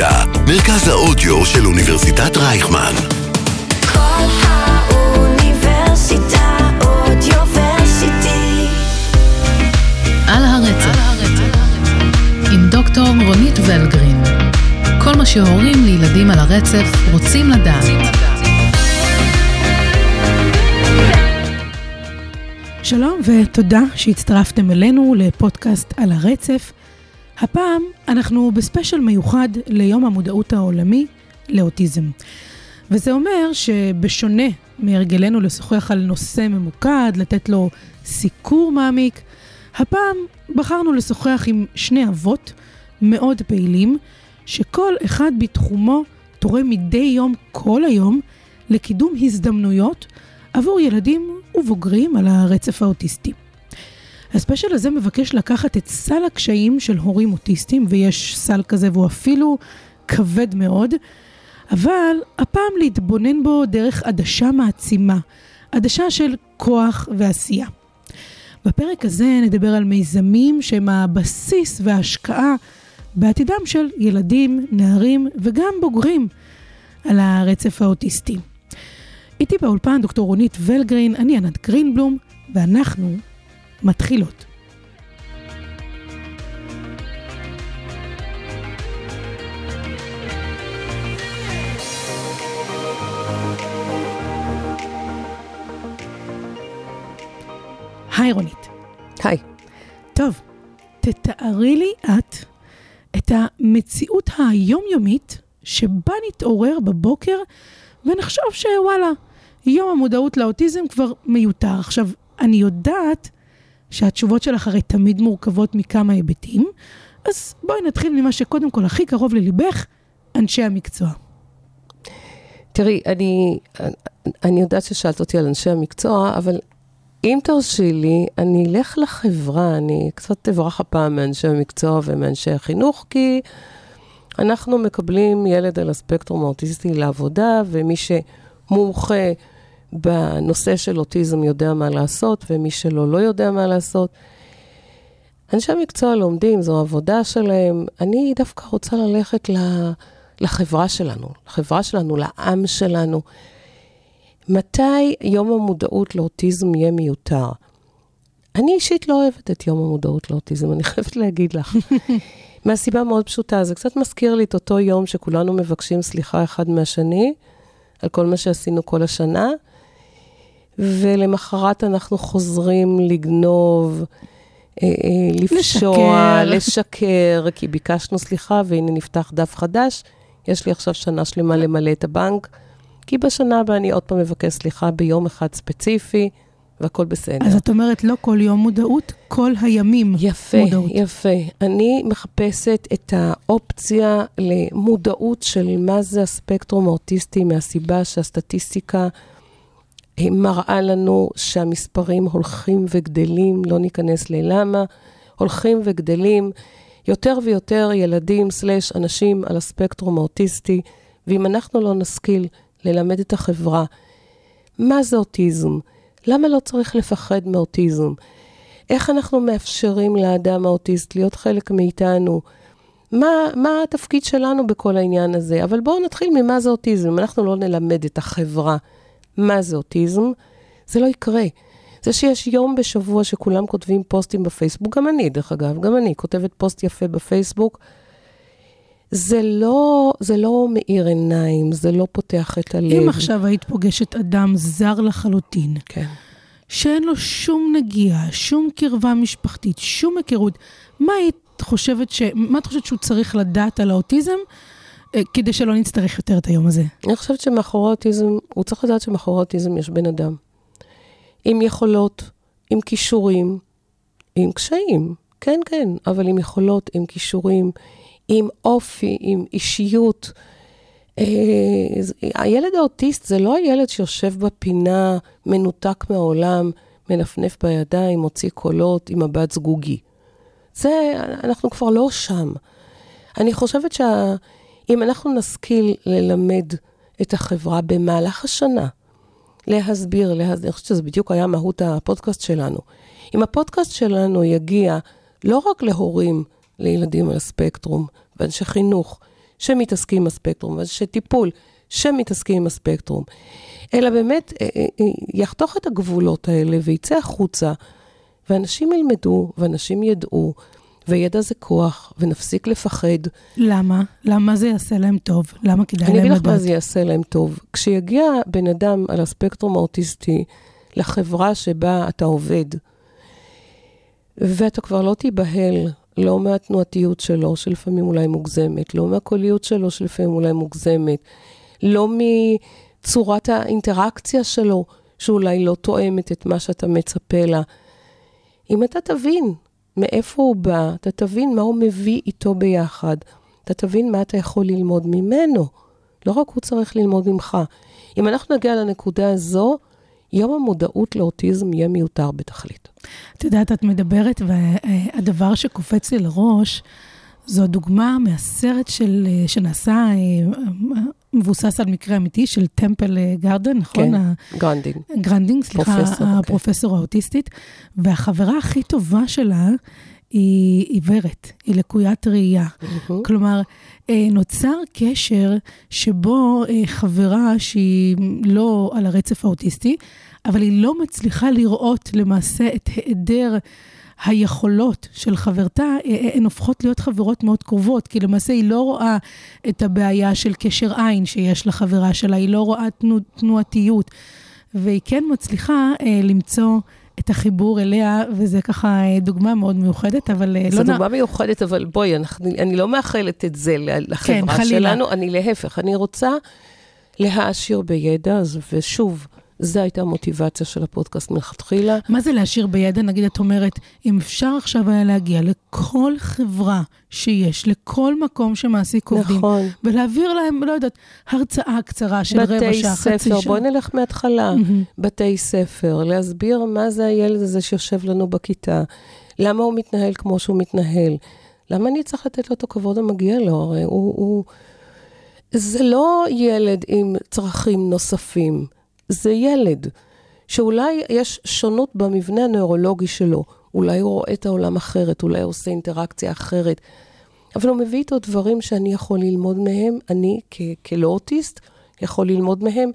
אוניברסיטה, מרכז האודיו של אוניברסיטת רייכמן. כל האוניברסיטה אודיוורסיטי. על הרצף, עם דוקטור רונית ולגרין. כל מה שהורים לילדים על הרצף רוצים לדעת. שלום ותודה שהצטרפתם אלינו לפודקאסט על הרצף. הפעם אנחנו בספיישל מיוחד ליום המודעות העולמי לאוטיזם. וזה אומר שבשונה מהרגלנו לשוחח על נושא ממוקד, לתת לו סיקור מעמיק, הפעם בחרנו לשוחח עם שני אבות מאוד פעילים, שכל אחד בתחומו תורם מדי יום, כל היום, לקידום הזדמנויות עבור ילדים ובוגרים על הרצף האוטיסטי. הספיישל הזה מבקש לקחת את סל הקשיים של הורים אוטיסטים, ויש סל כזה והוא אפילו כבד מאוד, אבל הפעם להתבונן בו דרך עדשה מעצימה, עדשה של כוח ועשייה. בפרק הזה נדבר על מיזמים שהם הבסיס וההשקעה בעתידם של ילדים, נערים וגם בוגרים על הרצף האוטיסטי. איתי באולפן דוקטור רונית ולגרין, אני ענת גרינבלום, ואנחנו מתחילות. היי רונית. היי. טוב, תתארי לי את את המציאות היומיומית שבה נתעורר בבוקר ונחשוב שוואלה, יום המודעות לאוטיזם כבר מיותר. עכשיו, אני יודעת שהתשובות שלך הרי תמיד מורכבות מכמה היבטים, אז בואי נתחיל ממה שקודם כל הכי קרוב לליבך, אנשי המקצוע. תראי, אני, אני יודעת ששאלת אותי על אנשי המקצוע, אבל אם תרשי לי, אני אלך לחברה, אני קצת אברח הפעם מאנשי המקצוע ומאנשי החינוך, כי אנחנו מקבלים ילד על הספקטרום האוטיסטי לעבודה, ומי שמומחה בנושא של אוטיזם יודע מה לעשות, ומי שלא לא יודע מה לעשות. אנשי המקצוע לומדים, זו העבודה שלהם. אני דווקא רוצה ללכת לחברה שלנו, לחברה שלנו, לעם שלנו. מתי יום המודעות לאוטיזם יהיה מיותר? אני אישית לא אוהבת את יום המודעות לאוטיזם, אני חייבת להגיד לך. מהסיבה מאוד פשוטה, זה קצת מזכיר לי את אותו יום שכולנו מבקשים סליחה אחד מהשני על כל מה שעשינו כל השנה, ולמחרת אנחנו חוזרים לגנוב, אה, אה, לפשוע, לשקר. לשקר, כי ביקשנו סליחה והנה נפתח דף חדש. יש לי עכשיו שנה שלמה למלא את הבנק, כי בשנה הבאה אני עוד פעם מבקש סליחה ביום אחד ספציפי, והכל בסדר. אז את אומרת לא כל יום מודעות, כל הימים יפה, מודעות. יפה. אני מחפשת את האופציה למודעות של מה זה הספקטרום האוטיסטי, מהסיבה שהסטטיסטיקה אה, מראה לנו שהמספרים הולכים וגדלים, לא ניכנס ללמה, הולכים וגדלים. יותר ויותר ילדים סלש אנשים על הספקטרום האוטיסטי, ואם אנחנו לא נשכיל ללמד את החברה מה זה אוטיזם, למה לא צריך לפחד מאוטיזם, איך אנחנו מאפשרים לאדם האוטיסט להיות חלק מאיתנו, מה, מה התפקיד שלנו בכל העניין הזה. אבל בואו נתחיל ממה זה אוטיזם. אנחנו לא נלמד את החברה מה זה אוטיזם, זה לא יקרה. זה שיש יום בשבוע שכולם כותבים פוסטים בפייסבוק, גם אני, דרך אגב, גם אני כותבת פוסט יפה בפייסבוק, זה לא, זה לא מאיר עיניים, זה לא פותח את הלב. אם עכשיו היית פוגשת אדם זר לחלוטין, כן. שאין לו שום נגיעה, שום קרבה משפחתית, שום היכרות, מה היית חושבת ש... מה את חושבת שהוא צריך לדעת על האוטיזם כדי שלא נצטרך יותר את היום הזה? אני חושבת שמאחורי האוטיזם, הוא צריך לדעת שמאחורי האוטיזם יש בן אדם. עם יכולות, עם כישורים, עם קשיים, כן, כן, אבל עם יכולות, עם כישורים, עם אופי, עם אישיות. אה, הילד האוטיסט זה לא הילד שיושב בפינה, מנותק מהעולם, מנפנף בידיים, מוציא קולות עם מבט זגוגי. זה, אנחנו כבר לא שם. אני חושבת שאם אנחנו נשכיל ללמד את החברה במהלך השנה, להסביר, להסביר, אני חושבת שזה בדיוק היה מהות הפודקאסט שלנו. אם הפודקאסט שלנו יגיע לא רק להורים לילדים על הספקטרום ואנשי חינוך, שמתעסקים עם הספקטרום, ואנשי טיפול שמתעסקים עם הספקטרום, אלא באמת אה, אה, אה, יחתוך את הגבולות האלה ויצא החוצה, ואנשים ילמדו, ואנשים ידעו, וידע זה כוח, ונפסיק לפחד. למה? למה זה יעשה להם טוב? למה כדאי אני להם אגיד לדעת? לך מה זה יעשה להם טוב. כשיגיע בן אדם על הספקטרום האוטיסטי לחברה שבה אתה עובד, ואתה כבר לא תיבהל, לא מהתנועתיות שלו, שלפעמים אולי מוגזמת, לא מהקוליות שלו, שלפעמים אולי מוגזמת, לא מצורת האינטראקציה שלו, שאולי לא תואמת את מה שאתה מצפה לה. אם אתה תבין מאיפה הוא בא, אתה תבין מה הוא מביא איתו ביחד, אתה תבין מה אתה יכול ללמוד ממנו. לא רק הוא צריך ללמוד ממך. אם אנחנו נגיע לנקודה הזו, יום המודעות לאוטיזם יהיה מיותר בתכלית. את יודעת, את מדברת, והדבר שקופץ לי לראש, זו הדוגמה מהסרט של, אה, שנעשה, אה, מבוסס על מקרה אמיתי, של טמפל אה, גרדן, נכון? כן, גרנדין. גרנדין, סליחה, פרופסור, אוקיי. הפרופסור האוטיסטית, והחברה הכי טובה שלה היא עיוורת, היא לקוית ראייה. מהמם. כלומר, אה, נוצר קשר שבו אה, חברה שהיא לא על הרצף האוטיסטי, אבל היא לא מצליחה לראות למעשה את היעדר היכולות של חברתה, אה, הן הופכות להיות חברות מאוד קרובות, כי למעשה היא לא רואה את הבעיה של קשר עין שיש לחברה שלה, היא לא רואה תנו, תנועתיות, והיא כן מצליחה אה, למצוא את החיבור אליה, וזה ככה אה, דוגמה מאוד מיוחדת, אבל אה, זו לא... נ- דוגמה מיוחדת, אבל בואי, אנחנו, אני לא מאחלת את זה לחברה כן. שלנו, אני להפך, אני רוצה להעשיר בידע, ושוב, זו הייתה המוטיבציה של הפודקאסט מלכתחילה. מה זה להשאיר בידע? נגיד, את אומרת, אם אפשר עכשיו היה להגיע לכל חברה שיש, לכל מקום שמעסיק עובדים, נכון. ולהעביר להם, לא יודעת, הרצאה קצרה של רבע בתי שעה, חצי ספר, שעה. בואי נלך מההתחלה. מהמם. בתי ספר, להסביר מה זה הילד הזה שיושב לנו בכיתה, למה הוא מתנהל כמו שהוא מתנהל, למה אני צריך לתת לו את הכבוד המגיע לו, הרי הוא... הוא... זה לא ילד עם צרכים נוספים, זה ילד שאולי יש שונות במבנה הנוירולוגי שלו, אולי הוא רואה את העולם אחרת, אולי הוא עושה אינטראקציה אחרת, אבל הוא מביא איתו דברים שאני יכול ללמוד מהם, אני כ- כלא אוטיסט יכול ללמוד מהם,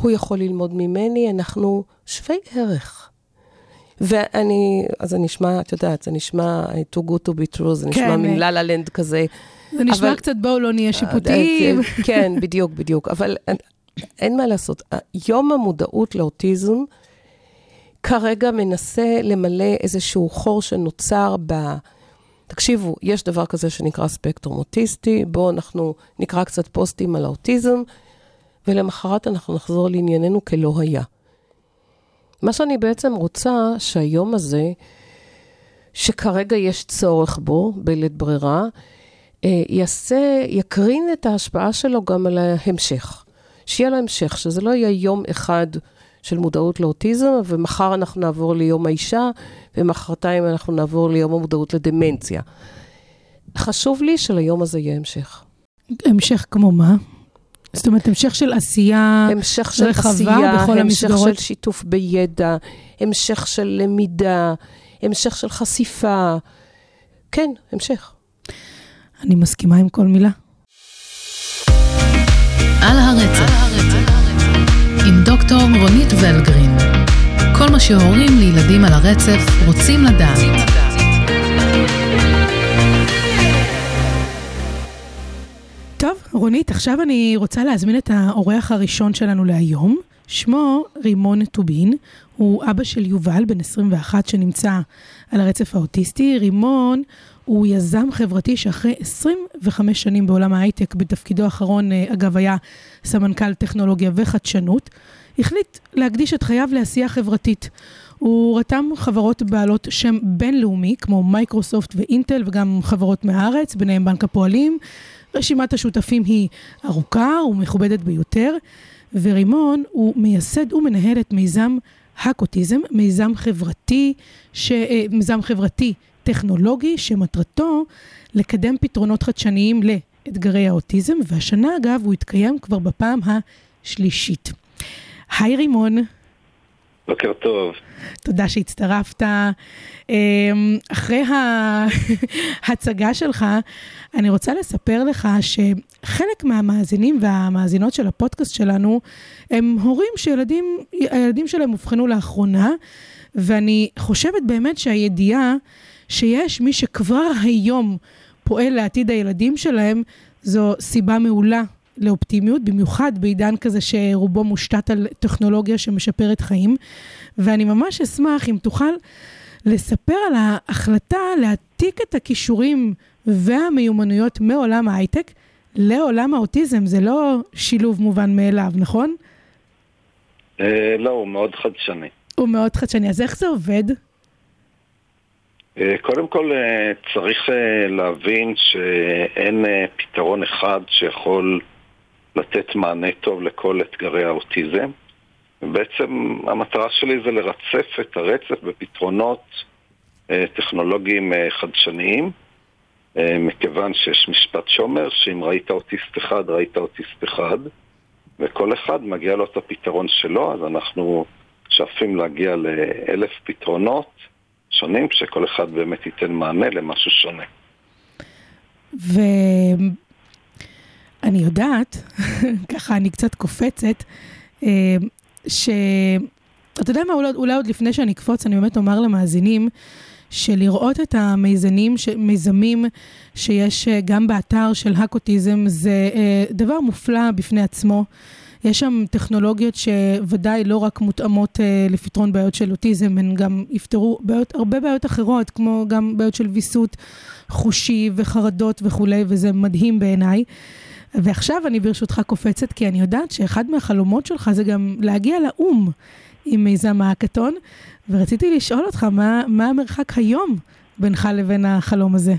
הוא יכול ללמוד ממני, אנחנו שווי ערך. ואני, אז זה נשמע, את יודעת, זה נשמע אה, too good to be true, זה נשמע כן, מין אה. לה לה לנד כזה. זה נשמע אבל- קצת, בואו לא נהיה שיפוטיים. אה, כן, בדיוק, בדיוק. אבל אין- מה לעשות. יום המודעות לאוטיזם כרגע מנסה למלא איזשהו חור שנוצר ב... תקשיבו, יש דבר כזה שנקרא ספקטרום אוטיסטי, בואו אנחנו נקרא קצת פוסטים על האוטיזם, ולמחרת אנחנו נחזור לענייננו כלא היה. מה שאני בעצם רוצה שהיום הזה, שכרגע יש צורך בו, בלית ברירה, אה, יעשה, יקרין את ההשפעה שלו גם על ההמשך. שיהיה לו המשך, שזה לא יהיה יום אחד של מודעות לאוטיזם, ומחר אנחנו נעבור ליום האישה, ומחרתיים אנחנו נעבור ליום המודעות לדמנציה. חשוב לי שליום הזה יהיה המשך. המשך כמו מה? זאת אומרת, המשך של עשייה המשך של רחבה עשייה, בכל המשך המסגרות. של שיתוף בידע, המשך של למידה, המשך של חשיפה. כן, המשך. אני מסכימה עם כל מילה. על הרצף, דוקטור רונית ולגרין. כל מה שהורים לילדים על הרצף רוצים לדעת. טוב, רונית, עכשיו אני רוצה להזמין את האורח הראשון שלנו להיום. שמו רימון טובין, הוא אבא של יובל, בן 21, שנמצא על הרצף האוטיסטי. רימון הוא יזם חברתי שאחרי 25 שנים בעולם ההייטק, בתפקידו האחרון, אה, אגב, היה סמנכ"ל טכנולוגיה וחדשנות, החליט להקדיש את חייו לעשייה חברתית. הוא רתם חברות בעלות שם בינלאומי, כמו מייקרוסופט ואינטל, וגם חברות מהארץ, ביניהם בנק הפועלים. רשימת השותפים היא ארוכה ומכובדת ביותר, ורימון הוא מייסד ומנהל את מיזם הקוטיזם, מיזם חברתי, ש... אה, מיזם חברתי טכנולוגי, שמטרתו לקדם פתרונות חדשניים לאתגרי האוטיזם, והשנה אגב הוא התקיים כבר בפעם השלישית. היי רימון, בוקר טוב. תודה שהצטרפת. אמ, אחרי ההצגה שלך, אני רוצה לספר לך שחלק מהמאזינים והמאזינות של הפודקאסט שלנו הם הורים שהילדים שלהם אובחנו לאחרונה, ואני חושבת באמת שהידיעה שיש מי שכבר היום פועל לעתיד הילדים שלהם, זו סיבה מעולה לאופטימיות, במיוחד בעידן כזה שרובו מושתת על טכנולוגיה שמשפרת חיים. ואני ממש אשמח אם תוכל לספר על ההחלטה להעתיק את הכישורים והמיומנויות מעולם ההייטק לעולם האוטיזם. זה לא שילוב מובן מאליו, נכון? אה, לא, הוא מאוד חדשני. הוא מאוד חדשני. אז איך זה עובד? אה, קודם כל אה, צריך להבין שאין פתרון אחד שיכול לתת מענה טוב לכל אתגרי האוטיזם. בעצם המטרה שלי זה לרצף את הרצף בפתרונות אה, טכנולוגיים אה, חדשניים, אה, מכיוון שיש משפט שאומר שאם ראית אוטיסט אחד, ראית אוטיסט אחד, וכל אחד מגיע לו את הפתרון שלו, אז אנחנו שואפים להגיע לאלף פתרונות שונים, שכל אחד באמת ייתן מענה למשהו שונה. ואני יודעת, ככה אני קצת קופצת, אה, ש... אתה יודע מה, אולי, אולי עוד לפני שאני אקפוץ, אני באמת אומר למאזינים, שלראות את המיזמים, ש... מיזמים שיש אה, גם באתר של הקוטיזם, זה אה, דבר מופלא בפני עצמו. יש שם טכנולוגיות שוודאי לא רק מותאמות אה, לפתרון בעיות של אוטיזם, הן גם יפתרו בעיות, הרבה בעיות אחרות, כמו גם בעיות של ויסות חושי וחרדות וכולי, וזה מדהים בעיניי. ועכשיו אני ברשותך קופצת, כי אני יודעת שאחד מהחלומות שלך זה גם להגיע לאו"ם עם מיזם ההאקתון, ורציתי לשאול אותך, מה, מה המרחק היום בינך לבין החלום הזה?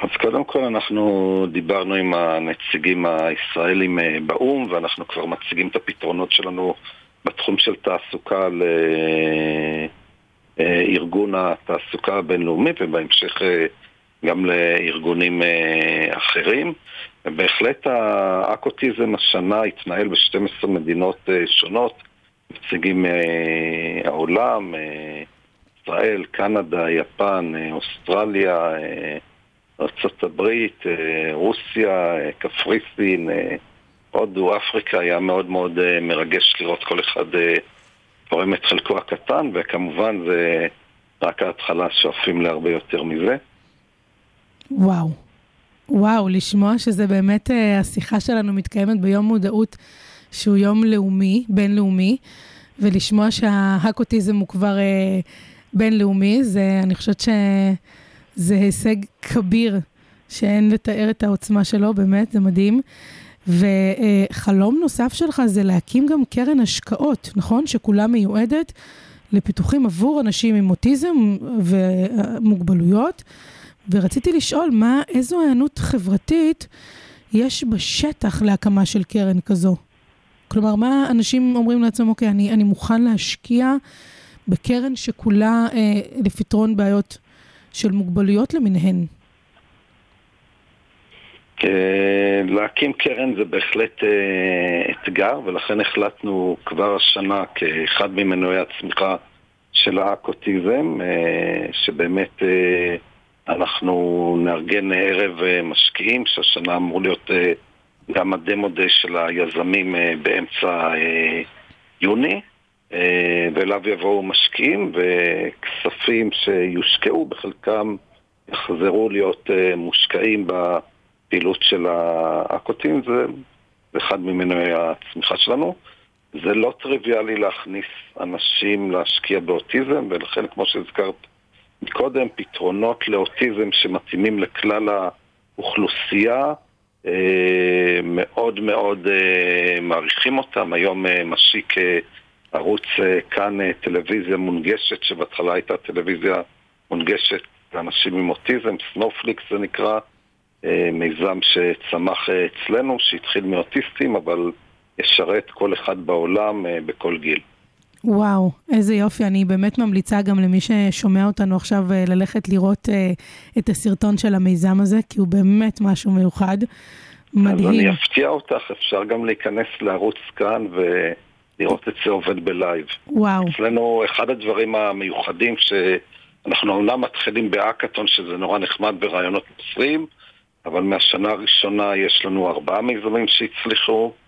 אז קודם כל אנחנו דיברנו עם הנציגים הישראלים אה, באו"ם, ואנחנו כבר מציגים את הפתרונות שלנו בתחום של תעסוקה לארגון התעסוקה הבינלאומי, ובהמשך אה, גם לארגונים אה, אחרים. ובהחלט האקוטיזם השנה התנהל ב-12 מדינות שונות, נציגים העולם, ישראל, קנדה, יפן, אוסטרליה, ארה"ב, אה, רוסיה, אה, קפריסין, אה, הודו, אפריקה, היה מאוד מאוד מרגש לראות כל אחד תורם את חלקו הקטן, וכמובן זה רק ההתחלה, שואפים להרבה יותר מזה. וואו. וואו, לשמוע שזה באמת, השיחה שלנו מתקיימת ביום מודעות שהוא יום לאומי, בינלאומי, ולשמוע שההקוטיזם הוא כבר אה, בינלאומי, זה, אני חושבת ש... זה הישג כביר, שאין לתאר את העוצמה שלו, באמת, זה מדהים. וחלום נוסף שלך זה להקים גם קרן השקעות, נכון? שכולה מיועדת לפיתוחים עבור אנשים עם אוטיזם ומוגבלויות. ורציתי לשאול, מה, איזו היענות חברתית יש בשטח להקמה של קרן כזו? כלומר, מה אנשים אומרים לעצמם, אוקיי, אני, אני מוכן להשקיע בקרן שכולה אה, לפתרון בעיות של מוגבלויות למיניהן? אה, להקים קרן זה בהחלט אה, אתגר, ולכן החלטנו כבר השנה כאחד ממנועי הצמיחה של האקוטיזם, אה, שבאמת אנחנו נארגן ערב משקיעים, שהשנה אמור להיות גם הדמו דיי של היזמים באמצע יוני. אה, ואליו יבואו משקיעים וכספים שיושקעו בחלקם יחזרו להיות אה, מושקעים בפעילות של האקוטים, זה אחד ממנועי הצמיחה שלנו. זה לא טריוויאלי להכניס אנשים להשקיע באוטיזם, ולכן כמו שהזכרת קודם, פתרונות לאוטיזם שמתאימים לכלל האוכלוסייה, אה, מאוד מאוד מעריכים אותם. היום משיק ערוץ אה, כאן אה, טלוויזיה מונגשת, שבהתחלה הייתה טלוויזיה מונגשת לאנשים עם אוטיזם, סנופליקס זה נקרא, אה, מיזם שצמח אצלנו, שהתחיל מאוטיסטים, אבל ישרת כל אחד בעולם בכל גיל. וואו, איזה יופי. אני באמת ממליצה גם למי ששומע אותנו עכשיו ללכת לראות את הסרטון של המיזם הזה, כי הוא באמת משהו מיוחד. מדהים. אז אני אפתיע אותך, אפשר גם להיכנס לערוץ כאן ו... לראות את זה עובד ב live. וואו. אצלנו אחד הדברים המיוחדים שאנחנו אומנם מתחילים בהאקתון שזה נורא נחמד ברעיונות מוסרים, אבל מהשנה הראשונה יש לנו ארבעה מיזמים שהצליחו אה,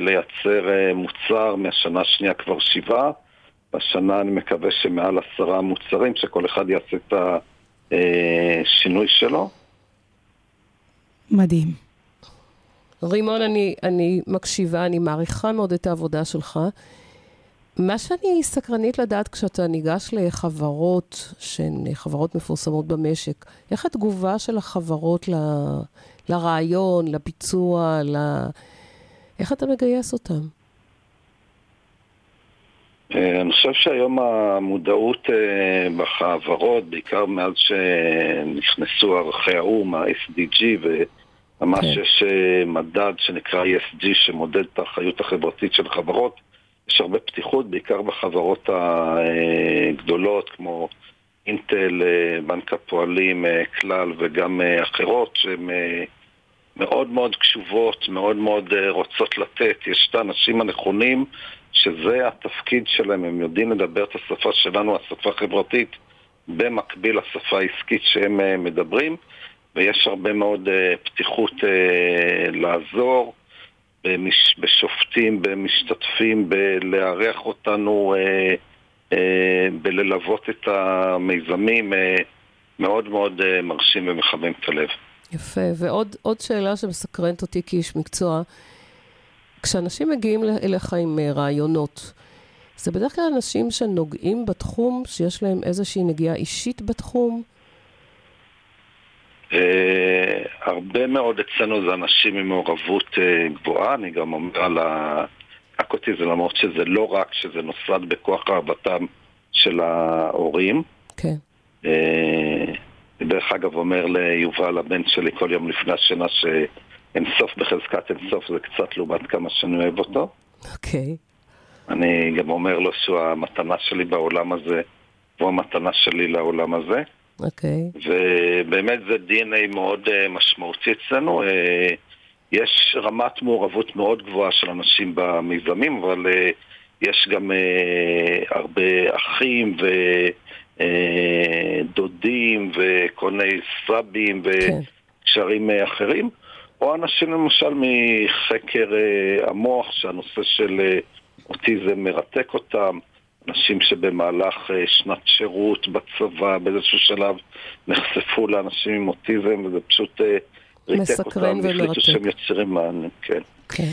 לייצר אה, מוצר, מהשנה השנייה כבר שבעה. בשנה אני מקווה שמעל עשרה מוצרים, שכל אחד יעשה את השינוי שלו. מדהים. רימון, אני, אני מקשיבה, אני מעריכה מאוד את העבודה שלך. מה שאני סקרנית לדעת כשאתה ניגש לחברות שהן חברות מפורסמות במשק, איך התגובה של החברות ל, לרעיון, לביצוע, ל... איך אתה מגייס אותם? אה, אני חושב שהיום המודעות אה, בחברות, בעיקר מאז שנכנסו ערכי האו"ם, ה-SDG, וממש כן. יש אה, מדד שנקרא ESG שמודד את האחריות החברתית של חברות, יש הרבה פתיחות, בעיקר בחברות הגדולות כמו אינטל, בנק הפועלים, כלל וגם אחרות, שהן מאוד מאוד קשובות, מאוד מאוד אה, רוצות לתת. יש את האנשים הנכונים, שזה התפקיד שלהם, הם יודעים לדבר את השפה שלנו, השפה החברתית, במקביל לשפה העסקית שהם אה, מדברים, ויש הרבה מאוד אה, פתיחות לעזור. במש, בשופטים, במשתתפים, בלארח אותנו, אה, אה, בללוות את המיזמים, אה, מאוד מאוד אה, מרשים ומחמם את הלב. יפה. ועוד עוד שאלה שמסקרנת אותי כאיש מקצוע, כשאנשים מגיעים אליך עם אה, רעיונות, זה בדרך כלל אנשים שנוגעים בתחום, שיש להם איזושהי נגיעה אישית בתחום? אה, הרבה מאוד אצלנו זה אנשים עם מעורבות אה, גבוהה, אני גם אומר על האקוטיזם, למרות שזה לא רק שזה נוסד בכוח אהבתם של ההורים. כן. אה, אני דרך אגב אומר ליובל, הבן שלי, כל יום לפני השינה שאינסוף בחזקת אינסוף זה קצת לעומת כמה שאני אוהב אותו. אוקיי. אני גם אומר לו שהוא המתנה שלי בעולם הזה, והוא המתנה שלי לעולם הזה. אוקיי. ובאמת זה DNA מאוד אה, משמעותי אצלנו. אה, יש רמת מעורבות מאוד גבוהה של אנשים במיזמים, אבל אה, יש גם הרבה אחים ודודים וכל מיני סבים כן. וקשרים אה, אחרים, או אנשים למשל מחקר אה, המוח, שהנושא של אה, אוטיזם מרתק אותם. אנשים שבמהלך אה, שנת שירות בצבא, באיזשהו שלב, נחשפו לאנשים עם אוטיזם, וזה פשוט אה, ריתק אותם, החליטו ומרתק. שהם יוצרים מענה, כן. כן.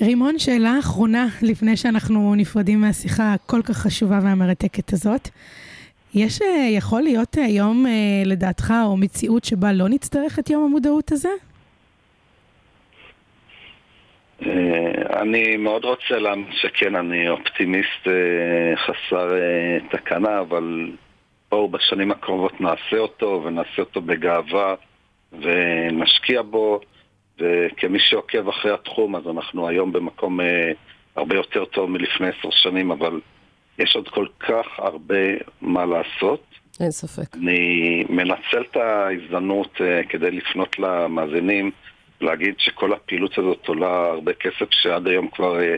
רימון, שאלה אחרונה לפני שאנחנו נפרדים מהשיחה הכל כך חשובה והמרתקת הזאת. יש, אה, יכול להיות אה, יום, אה, לדעתך, או מציאות שבה לא נצטרך את יום המודעות הזה? אה, אני מאוד רוצה להאמין שכן, אני אופטימיסט אה, חסר אה, תקנה, אבל בואו בשנים הקרובות נעשה אותו, ונעשה אותו בגאווה, ונשקיע בו, וכמי שעוקב אחרי התחום, אז אנחנו היום במקום אה, הרבה יותר טוב מלפני עשר שנים, אבל יש עוד כל כך הרבה מה לעשות. אין ספק. אני מנצל את ההזדמנות אה, כדי לפנות למאזינים, להגיד שכל הפעילות הזאת עולה הרבה כסף, שעד היום כבר אה,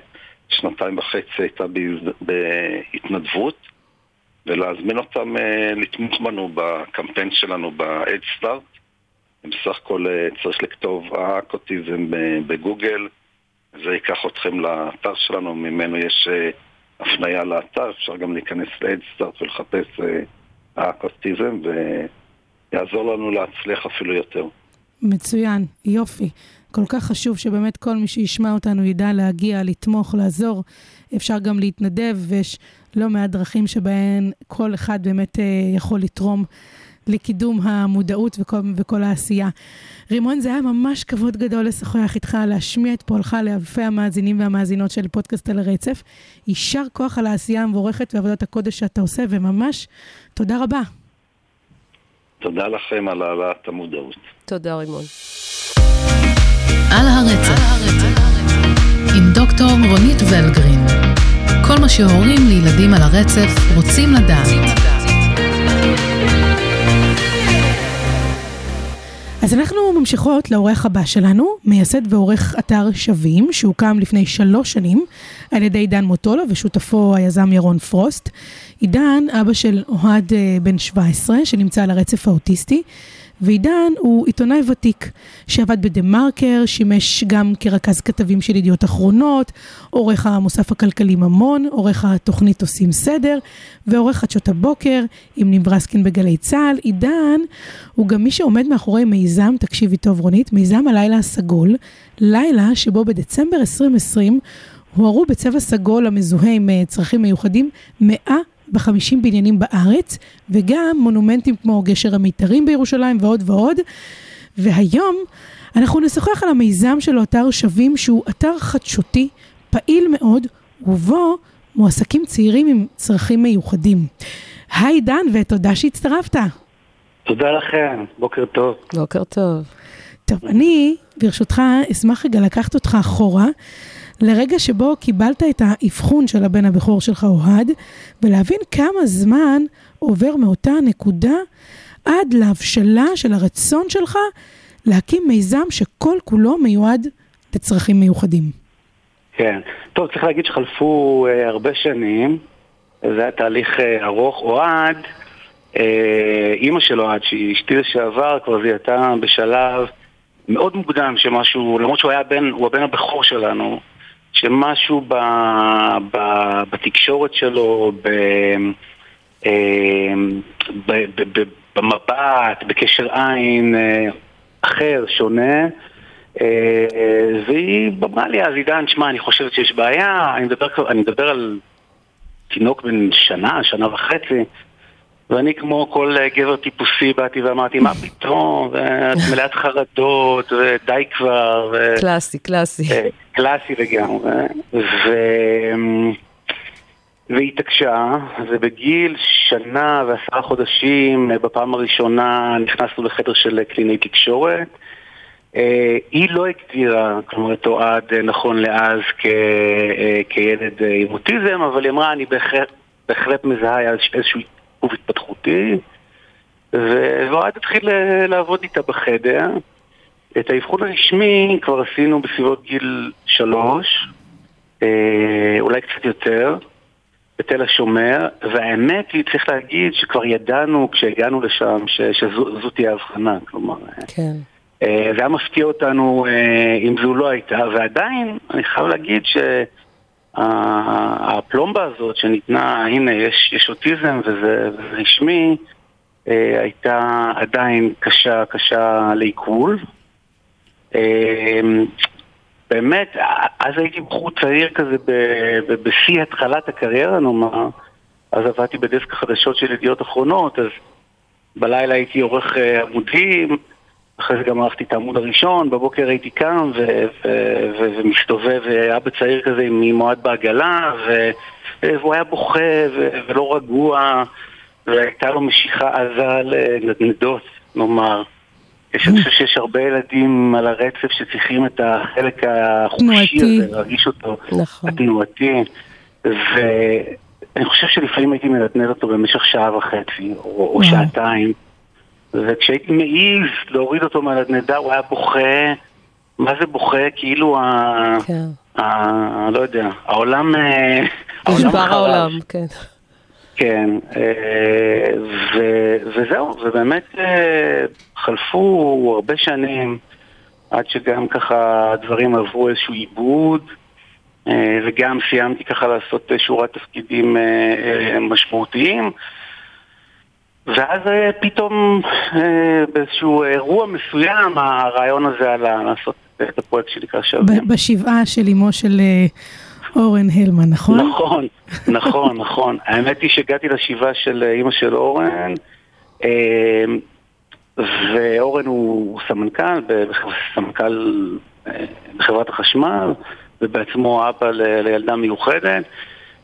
שנתיים וחצי הייתה בהזד... בהתנדבות, ולהזמין אותם אה, לתמוך בנו בקמפיין שלנו ב-Edge Start. בסך הכל אה, צריך לכתוב האקוטיזם בגוגל, זה ייקח אתכם לאתר שלנו, ממנו יש אה, הפנייה לאתר, אפשר גם להיכנס ל-Edge Start ולחפש אה, האקוטיזם, ויעזור לנו להצליח אפילו יותר. מצוין, יופי. כל כך חשוב שבאמת כל מי שישמע אותנו ידע להגיע, לתמוך, לעזור. אפשר גם להתנדב, ויש לא מעט דרכים שבהן כל אחד באמת אה, יכול לתרום לקידום המודעות וכל, וכל העשייה. רימון, זה היה ממש כבוד גדול לשוחח איתך, להשמיע את פועלך לאלפי המאזינים והמאזינות של פודקאסט על הרצף. יישר כוח על העשייה המבורכת ועבודת הקודש שאתה עושה, וממש תודה רבה. תודה לכם על העלאת המודעות. תודה, רימון. על הרצף, עם דוקטור רונית ולגרין. כל מה שהורים לילדים על הרצף רוצים לדעת. אז אנחנו ממשיכות לעורך הבא שלנו, מייסד ועורך אתר שווים, שהוקם לפני שלוש שנים על ידי עידן מוטולו ושותפו היזם ירון פרוסט. עידן, אבא של אוהד אה, בן 17, שנמצא על הרצף האוטיסטי, ועידן הוא עיתונאי ותיק שעבד בדה מרקר, שימש גם כרכז כתבים של ידיעות אחרונות, עורך המוסף הכלכלי ממון, עורך התוכנית עושים סדר, ועורך חדשות הבוקר עם נברסקין בגלי צה"ל. עידן הוא גם מי שעומד מאחורי מיזם, תקשיבי טוב רונית, מיזם הלילה הסגול, לילה שבו בדצמבר 2020 הוארו בצבע סגול המזוהה עם אה, צרכים מיוחדים 100 ב-50 בניינים בארץ, וגם מונומנטים כמו גשר המיתרים בירושלים ועוד ועוד. והיום אנחנו נשוחח על המיזם שלו, אתר שווים, שהוא אתר חדשותי, פעיל מאוד, ובו מועסקים צעירים עם צרכים מיוחדים. היי דן, ותודה שהצטרפת. תודה לכם, בוקר טוב. בוקר טוב. טוב, אני, ברשותך, אשמח רגע לקחת אותך אחורה, לרגע שבו קיבלת את האבחון של הבן הבכור שלך, אוהד, ולהבין כמה זמן עובר מאותה נקודה עד להבשלה של הרצון שלך להקים מיזם שכל כולו מיועד לצרכים מיוחדים. כן. טוב, צריך להגיד שחלפו אה, הרבה שנים, זה היה תהליך אה, ארוך. אוהד, אה, אימא של אוהד, שהיא אשתי לשעבר, כבר זיהתה בשלב מאוד מוקדם שמשהו, למרות שהוא היה בן, הוא הבן הבכור שלנו, שמשהו ב, ב, בתקשורת שלו, ב, אה, ב, ב, ב, במבט, בקשר עין אה, אחר, שונה. אה, אה, והיא אמרה לי אז, עידן, שמע, אני חושבת שיש בעיה, אני מדבר, אני מדבר על תינוק בן שנה, שנה וחצי, ואני כמו כל אה, גבר טיפוסי באתי ואמרתי, מה פתאום, ואת מלאת חרדות, ודי כבר, ו... קלאסי, קלאסי. אה, קלאסי לגמרי, ו... והיא התעקשה, ובגיל שנה ועשרה חודשים, אה, בפעם הראשונה נכנסנו לחדר של קלינאי תקשורת. היא לא הגדירה, כלומר, את אוהד נכון לאז כ... כילד עם אוטיזם, אבל היא אמרה, אני בהחלט, בהחלט מזהה איז- איזשהו עיכוב התפתחותי, ו- ואוהד התחיל לעבוד איתה בחדר. את האבחון הרשמי כבר עשינו בסביבות גיל שלוש, אה, אולי קצת יותר, בתל השומר, והאמת היא, צריך להגיד שכבר ידענו כשהגענו לשם ש- שזו תהיה ההבחנה, כלומר, אה, כן. אה, זה היה מפתיע אותנו אם זו לא הייתה, ועדיין אני חייב להגיד שהפלומבה הזאת שניתנה, הנה יש, יש אוטיזם וזה, רשמי, אה, הייתה עדיין קשה, קשה לעיכול. אה, באמת, אז הייתי בחור צעיר כזה בשיא התחלת הקריירה נאמר, אז עבדתי בדסק החדשות של ידיעות אחרונות, אז בלילה הייתי עורך אה, עמודים, אחרי זה גם ערכתי את העמוד הראשון, בבוקר הייתי קם ו- ו- ו- ומסתובב, אבא צעיר כזה עם מועד בעגלה, ו- והוא היה בוכה ו- ולא רגוע, והייתה לו משיכה עזה לנדנדות, נאמר. יש, אני חושב שיש הרבה ילדים על הרצף שצריכים את החלק החופשי. הזה, להרגיש אותו, נכון. התנועתי, ואני חושב שלפעמים הייתי מנדנד אותו במשך שעה וחצי, או, או. שעתיים, וכשהייתי מעז להוריד אותו מהנדנדה, הוא היה בוכה, מה זה בוכה? כאילו ה... כן. ה... לא יודע, העולם... אה, נשבר חרב. העולם, כן. כן, אה, ו- וזהו, ובאמת אה, חלפו הרבה שנים עד שגם ככה הדברים עברו איזשהו עיבוד, אה, וגם סיימתי ככה לעשות אה, שורת תפקידים אה, אה, משמעותיים. ואז אה, פתאום אה, באיזשהו אירוע מסוים הרעיון הזה עלה לעשות את הפרויקט שנקרא שווים. בשבעה של אמו של אה, אורן הלמן, נכון? נכון, נכון, נכון. האמת היא שהגעתי לשבעה של אימא של אורן, ואורן הוא סמנכ"ל, סמנכ"ל בחברת החשמל, ובעצמו אבא לילדה מיוחדת.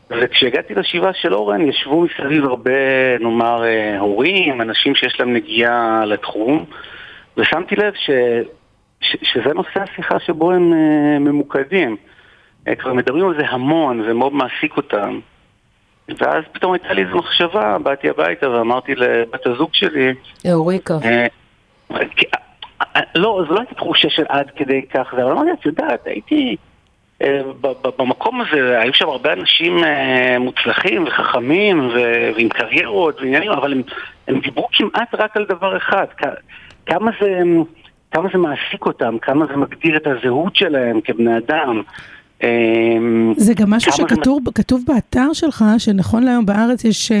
וכשהגעתי לשבעה של אורן, ישבו מסביב הרבה, נאמר, אה, הורים, אנשים שיש להם נגיעה לתחום, ושמתי לב ש, ש, שזה נושא השיחה שבו הם אה, ממוקדים. אה, כבר מדברים על זה המון, זה מאוד מעסיק אותם. ואז פתאום הייתה לי איזו מחשבה, באתי הביתה ואמרתי לבת הזוג שלי, אוריקה. לא, זו לא הייתה תחושה של עד כדי כך, אבל אמרתי, את יודעת, הייתי... אה, במקום הזה, היו שם הרבה אנשים אה, מוצלחים וחכמים ועם קריירות ועניינים, אבל הם, הם דיברו כמעט רק על דבר אחד, כמה זה, כמה זה מעסיק אותם, כמה זה מגדיר את הזהות שלהם כבני אדם. אה, זה גם משהו זה שכתוב כתוב באתר שלך, שנכון להיום בארץ יש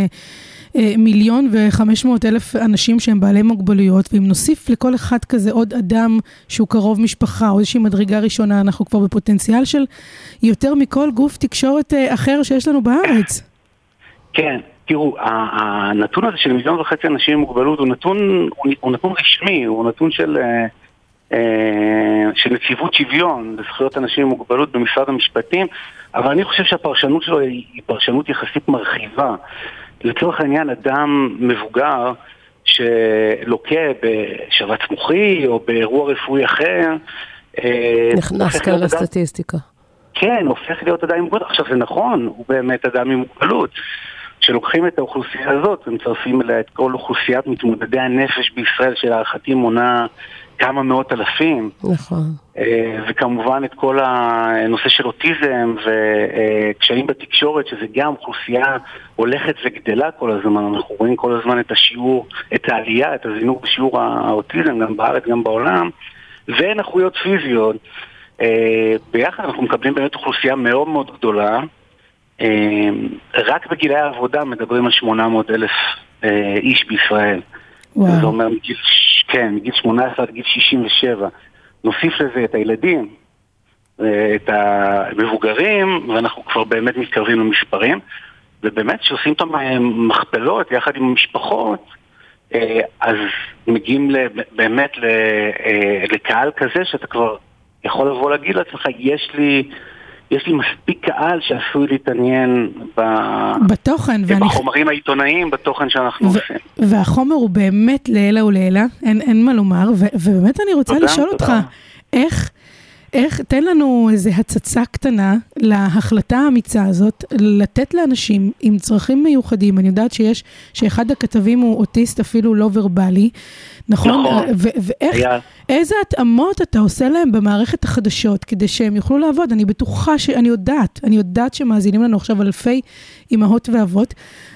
מיליון וחמש מאות אלף אנשים שהם בעלי מוגבלויות, ואם נוסיף לכל אחד כזה עוד אדם שהוא קרוב משפחה או איזושהי מדרגה ראשונה, אנחנו כבר בפוטנציאל של יותר מכל גוף תקשורת אה, אחר שיש לנו בארץ. כן, תראו, הנתון הזה של מיליון וחצי אנשים עם מוגבלות הוא נתון, הוא, נתון רשמי, הוא נתון של, אה, אה, של נציבות שוויון לזכויות אנשים עם מוגבלות במשרד המשפטים, אבל אני חושב שהפרשנות שלו היא פרשנות יחסית מרחיבה. לצורך העניין, אדם מבוגר שלוקה בשבץ מוחי או באירוע רפואי אחר, אה, נכנס כאן לסטטיסטיקה. כן, הופך להיות אדם עם מוגבלות. עכשיו זה נכון, הוא באמת אדם עם מוגבלות. כשלוקחים את האוכלוסייה הזאת ומצרפים אליה את כל אוכלוסיית מתמודדי הנפש בישראל, שלהערכתי מונה כמה מאות אלפים, נכון. אה, וכמובן את כל הנושא של אוטיזם וקשיים בתקשורת, שזה גם אוכלוסייה הולכת וגדלה כל הזמן, אנחנו רואים כל הזמן את השיעור, את העלייה, את הזינוק בשיעור האוטיזם, גם בארץ, גם בעולם, ונכויות פיזיות. אה, ביחד אנחנו מקבלים באמת אוכלוסייה מאוד מאוד גדולה. אה, רק בגילי העבודה מדברים על 800 אלף איש בישראל. וואו. זה אומר מגיל, כן, מגיל 18 עד גיל 67. נוסיף לזה את הילדים, אה, את המבוגרים, ואנחנו כבר באמת מתקרבים למספרים. ובאמת, כשעושים את המכפלות יחד עם המשפחות, אה, אז מגיעים באמת אה, לקהל כזה שאתה כבר יכול לבוא להגיד לעצמך, יש לי, יש לי מספיק קהל שעשוי להתעניין ב... בתוכן, ואני... בחומרים העיתונאיים, בתוכן שאנחנו ו- עושים. והחומר הוא באמת לעילא ולעילא, אין, אין מה לומר, ו- ובאמת אני רוצה תודה, לשאול תודה. אותך, איך, איך, תן לנו איזו הצצה קטנה להחלטה האמיצה הזאת, לתת לאנשים עם צרכים מיוחדים, אני יודעת שיש, שאחד הכתבים הוא אוטיסט אפילו לא ורבלי, נכון? נכון. ואיך, היה. איזה התאמות אתה עושה להם במערכת החדשות כדי שהם יוכלו לעבוד? אני בטוחה ש... אני יודעת, אני יודעת שמאזינים לנו עכשיו אלפי אימהות ואבות,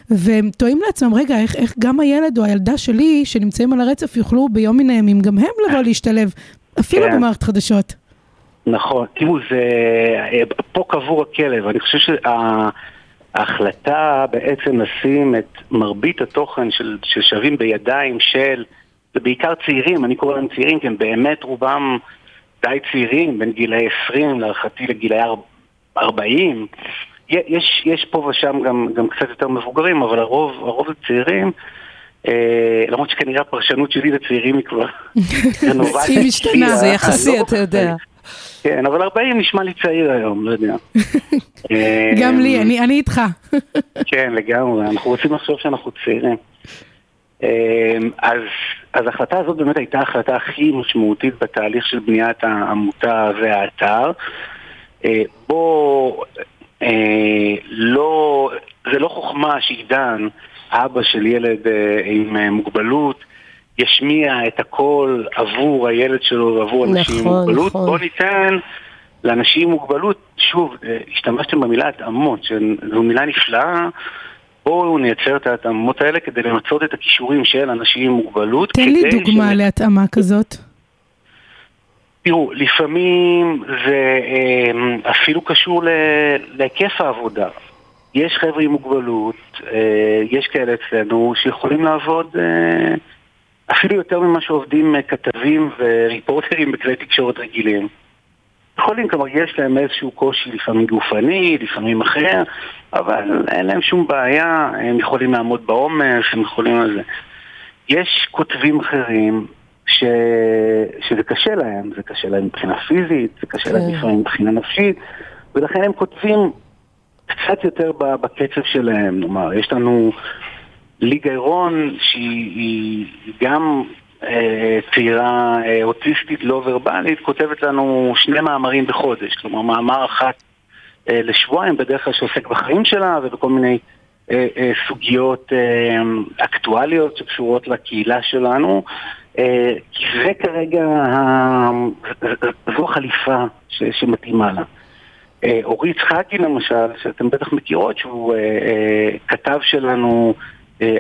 והם תוהים לעצמם, רגע, איך, איך גם הילד או הילדה שלי שנמצאים על הרצף יוכלו ביום מן הימים גם הם לבוא להשתלב, אפילו כן. במערכת חדשות. נכון, תראו, זה... אה, פה קבור הכלב. אני חושב שההחלטה בעצם לשים את מרבית התוכן של, של שווים בידיים של, זה בעיקר צעירים, אני קורא להם צעירים, כי הם באמת רובם די צעירים, בין גילאי 20 להערכתי לגילאי 40. יש, יש פה ושם גם, גם קצת יותר מבוגרים, אבל הרוב, הרוב זה צעירים. אה, למרות שכנראה הפרשנות שלי לצעירים היא כבר... היא משתנה. זה יחסי, לא אתה יודע. כן, אבל 40 נשמע לי צעיר היום, לא יודע. גם לי, אני, אני איתך. כן, לגמרי, אנחנו רוצים לחשוב שאנחנו צעירים. אה, אז, אז ההחלטה הזאת באמת הייתה ההחלטה הכי משמעותית בתהליך של בניית העמותה והאתר. אה, בו אה, לא, זה לא חוכמה שעידן, אבא של ילד אה, עם מוגבלות, ישמיע את הקול עבור הילד שלו ועבור אנשים עם נכון, מוגבלות. נכון. בוא ניתן לאנשים עם מוגבלות, שוב, אה, השתמשתם במילה התאמות, שזו מילה נפלאה. בואו נייצר את ההתאמות האלה כדי למצות את הכישורים של אנשים עם מוגבלות. תן לי דוגמה ש- להתאמה כזאת. תראו, לפעמים זה אה, אפילו קשור להיקף העבודה. יש חבר'ה עם מוגבלות, אה, יש כאלה אצלנו שיכולים לעבוד אה, אפילו יותר ממה שעובדים אה, כתבים וריפורטרים בכלי תקשורת רגילים. יכולים, כלומר, יש להם איזשהו קושי, לפעמים גופני, לפעמים אחר, אבל אין להם שום בעיה, הם יכולים לעמוד בעומס, הם יכולים על זה. יש כותבים אחרים ש... שזה קשה להם, זה קשה להם מבחינה פיזית, זה קשה להם כן. לפעמים מבחינה נפשית, ולכן הם כותבים קצת יותר בקצב שלהם, נאמר, יש לנו ליגה אירון שהיא היא גם אה, צעירה אה, אוטיסטית לא ורבלית, כותבת לנו שני מאמרים בחודש, כלומר מאמר אחת אה, לשבועיים, בדרך כלל שעוסק בחיים שלה ובכל מיני סוגיות אקטואליות שקשורות לקהילה שלנו. כי זה כרגע, זו החליפה שמתאימה לה. אורי יצחקי למשל, שאתם בטח מכירות, שהוא כתב שלנו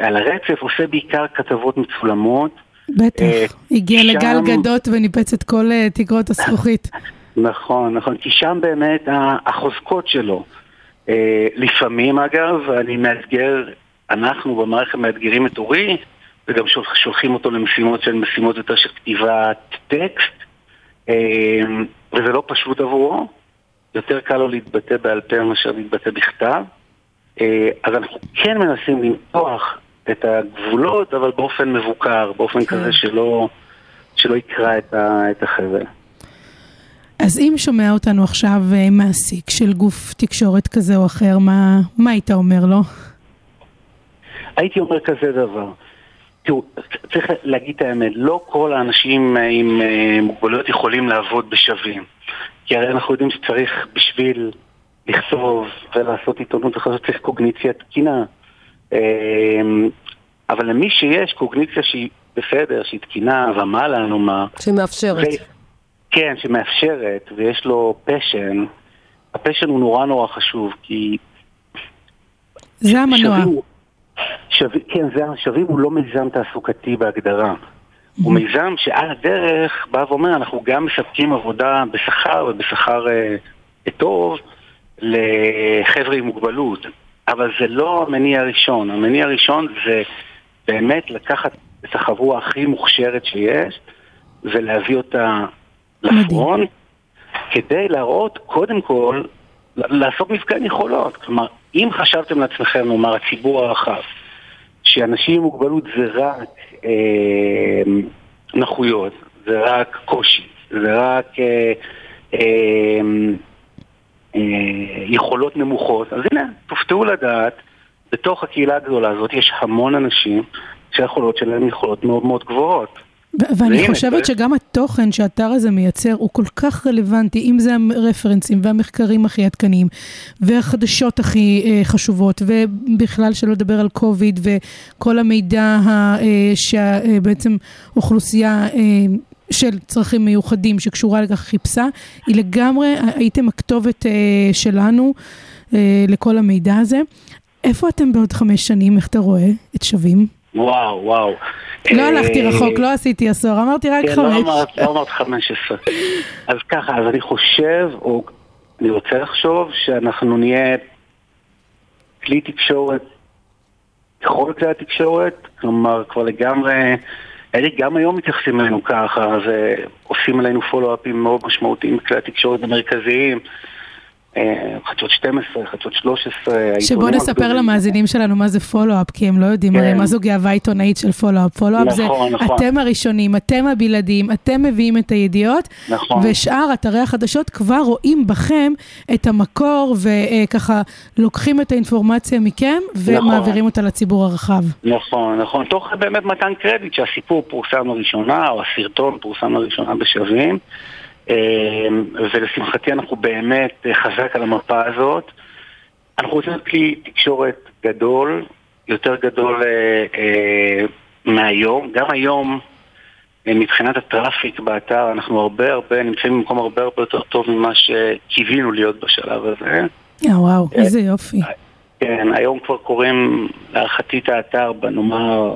על הרצף, עושה בעיקר כתבות מצולמות. בטח. אה, הגיע שם- לגל גדות וניפץ את כל אה, תקרות הזכוכית. נכון, נכון, כי שם באמת החוזקות שלו. אה, לפעמים אגב, אני מאתגר, אנחנו במערכת מאתגרים את אורי, וגם שולח- שולחים אותו למשימות שהן משימות יותר של כתיבת טקסט, אה, וזה לא פשוט עבורו, יותר קל לו להתבטא בעל פה מאשר להתבטא בכתב. אה, אז אנחנו כן מנסים למתוח את הגבולות, אבל באופן מבוקר, באופן כזה שלא, שלא יקרע את ה- את החבל. אז אם שומע אותנו עכשיו אה, מעסיק של גוף תקשורת כזה או אחר, מה, מה היית אומר לו? הייתי אומר כזה דבר. תראו, צריך להגיד את האמת, לא כל האנשים עם אה, מוגבלויות יכולים לעבוד בשווים. כי הרי אנחנו יודעים שצריך בשביל לכתוב ולעשות עיתונות וכזאת צריך קוגניציה תקינה. אה, אבל למי שיש קוגניציה שהיא בסדר, שהיא תקינה ומעלה נאמר, שמאפשרת. ו- כן, שמאפשרת ויש לו פשן, הפשן הוא נורא נורא חשוב, כי זה המנוע. שווים שווים, כן, זה שווים הוא לא מיזם תעסוקתי בהגדרה. הוא מיזם שעל הדרך בא ואומר, אנחנו גם מספקים עבודה בשכר ובשכר אה, טוב לחבר'ה עם מוגבלות. אבל זה לא המניע הראשון. המניע הראשון זה באמת לקחת את החבורה הכי מוכשרת שיש ולהביא אותה לפרונט כדי להראות, קודם כל, לעשות מפגן יכולות. כלומר, אם חשבתם לעצמכם, נאמר, הציבור הרחב, שאנשים עם מוגבלות זה רק אה, נכויות, זה רק קושי, זה רק אה, אה, אה, יכולות נמוכות, אז הנה, תופתעו לדעת, בתוך הקהילה הגדולה הזאת יש המון אנשים שהיכולות שלהם יכולות מאוד מאוד גבוהות. ו- ואני והנה, חושבת שגם התוכן שהאתר הזה מייצר הוא כל כך רלוונטי, אם זה הרפרנסים והמחקרים הכי עדכניים, והחדשות הכי אה, חשובות, ובכלל שלא לדבר על קוביד וכל המידע ה- אה, שבעצם אוכלוסייה... אה, של צרכים מיוחדים שקשורה לכך חיפשה, היא לגמרי, הייתם הכתובת אה, שלנו אה, לכל המידע הזה. איפה אתם בעוד חמש שנים, איך אתה רואה את שווים? וואו, וואו. לא אה, הלכתי רחוק, לא עשיתי עשור, אמרתי רק כן, חמש. לא אמרת, לא אמרת 15. אז ככה, אז אני חושב, או אני רוצה לחשוב, שאנחנו נהיה כלי תקשורת ככל כלי התקשורת, כלומר כבר לגמרי, אלי, גם היום מתייחסים אלינו ככה, ועושים עלינו פולו-אפים מאוד משמעותיים בכלי התקשורת המרכזיים. אה, חדשות 12, חדשות 13, העיתונים שבוא נספר הגדולים. למאזינים שלנו מה זה פולו-אפ, כי הם לא יודעים כן. הרי מה זו גאווה עיתונאית של פולו-אפ. פולו-אפ זה נכון, נכון. אתם הראשונים, אתם הבלעדיים, אתם מביאים את הידיעות, נכון. ושאר אתרי החדשות כבר רואים בכם את המקור, וככה לוקחים את האינפורמציה מכם, ומעבירים אותה לציבור הרחב. נכון, נכון. תוך באמת מתן קרדיט שהסיפור פורסם לראשונה, או הסרטון פורסם לראשונה בשווים. אה, ולשמחתי אנחנו באמת אה, חזק על המפה הזאת. אנחנו רוצים להיות כלי תקשורת גדול, יותר גדול אה, אה, מהיום. גם היום, מבחינת הטראפיק באתר, אנחנו הרבה הרבה נמצאים במקום הרבה הרבה יותר טוב ממה שקיווינו להיות בשלב הזה. אה, וואו, איזה יופי. כן, היום כבר קוראים להערכתי את האתר, נאמר,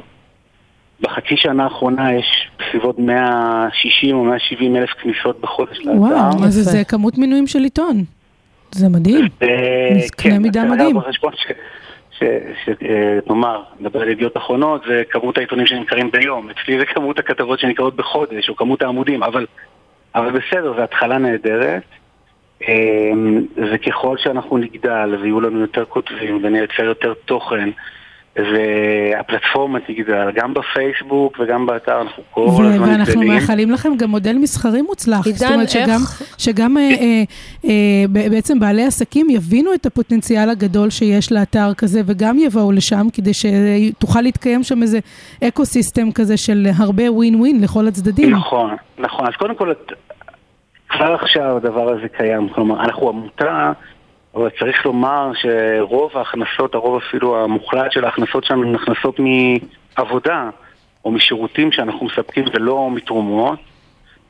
בחצי שנה האחרונה יש בסביבות 160 או 170 אלף כניסות בחודש לאתר. וואו, מה זה. זה כמות מינויים של עיתון. זה מדהים. אה, קנה מידה מדהים. יודע, בחשבון ש... ש... ש... אה, נאמר, נדבר על ידיעות אחרונות, זה כמות העיתונים שנמכרים ביום. אצלי זה כמות הכתבות שנקראות בחודש, או כמות העמודים, אבל, אבל בסדר, זו התחלה נהדרת. אה, וככל שאנחנו נגדל ויהיו לנו יותר כותבים ונייצר יותר תוכן והפלטפורמה תגדל, גם בפייסבוק וגם באתר, אנחנו כל הזמן ואנחנו גדלים. מאחלים לכם גם מודל מסחרי מוצלח. עידן, זאת אומרת שגם, איך- שגם אה, אה, אה, בעצם בעלי עסקים יבינו את הפוטנציאל הגדול שיש לאתר כזה וגם יבואו לשם כדי שתוכל להתקיים שם איזה אקו סיסטם כזה של הרבה ווין ווין לכל הצדדים. נכון, נכון. אז קודם כל, כבר עכשיו הדבר הזה קיים. כלומר, אנחנו עמותה, אבל צריך לומר שרוב ההכנסות, הרוב אפילו המוחלט של ההכנסות שלנו הן הכנסות מעבודה. או משירותים שאנחנו מספקים ולא מתרומות,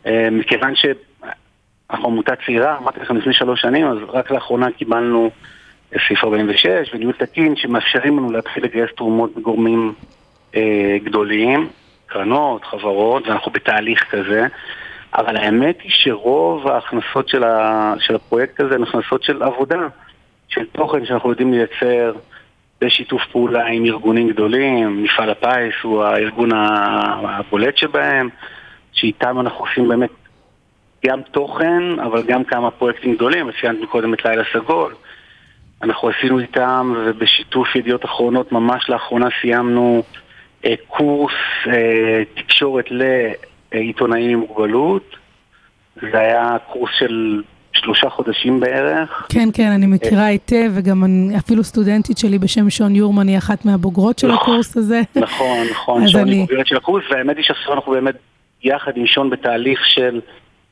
אה, מכיוון שאנחנו עמותה צעירה, אמרתי לכם לפני שלוש שנים, אז רק לאחרונה קיבלנו סעיף 46 וניהול תקין שמאפשרים לנו להתחיל לגייס תרומות מגורמים אה, גדולים, קרנות, חברות, ואנחנו בתהליך כזה. אבל האמת היא שרוב ההכנסות של, ה, של הפרויקט הזה הן הכנסות של עבודה, של תוכן שאנחנו יודעים לייצר בשיתוף פעולה עם ארגונים גדולים, מפעל הפיס הוא הארגון הבולט שבהם, שאיתם אנחנו עושים באמת גם תוכן, אבל גם כמה פרויקטים גדולים, ציינת קודם את לילה סגול. אנחנו עשינו איתם, ובשיתוף ידיעות אחרונות ממש לאחרונה סיימנו אה, קורס אה, תקשורת לעיתונאים עם מוגבלות. זה היה קורס של שלושה חודשים בערך. כן, כן, אני מכירה היטב, וגם אני, אפילו סטודנטית שלי בשם שון יורמן היא אחת מהבוגרות של נכון, הקורס הזה. נכון, נכון, שון אני- היא בוגרת של הקורס, והאמת היא שעכשיו אנחנו באמת יחד עם שון בתהליך של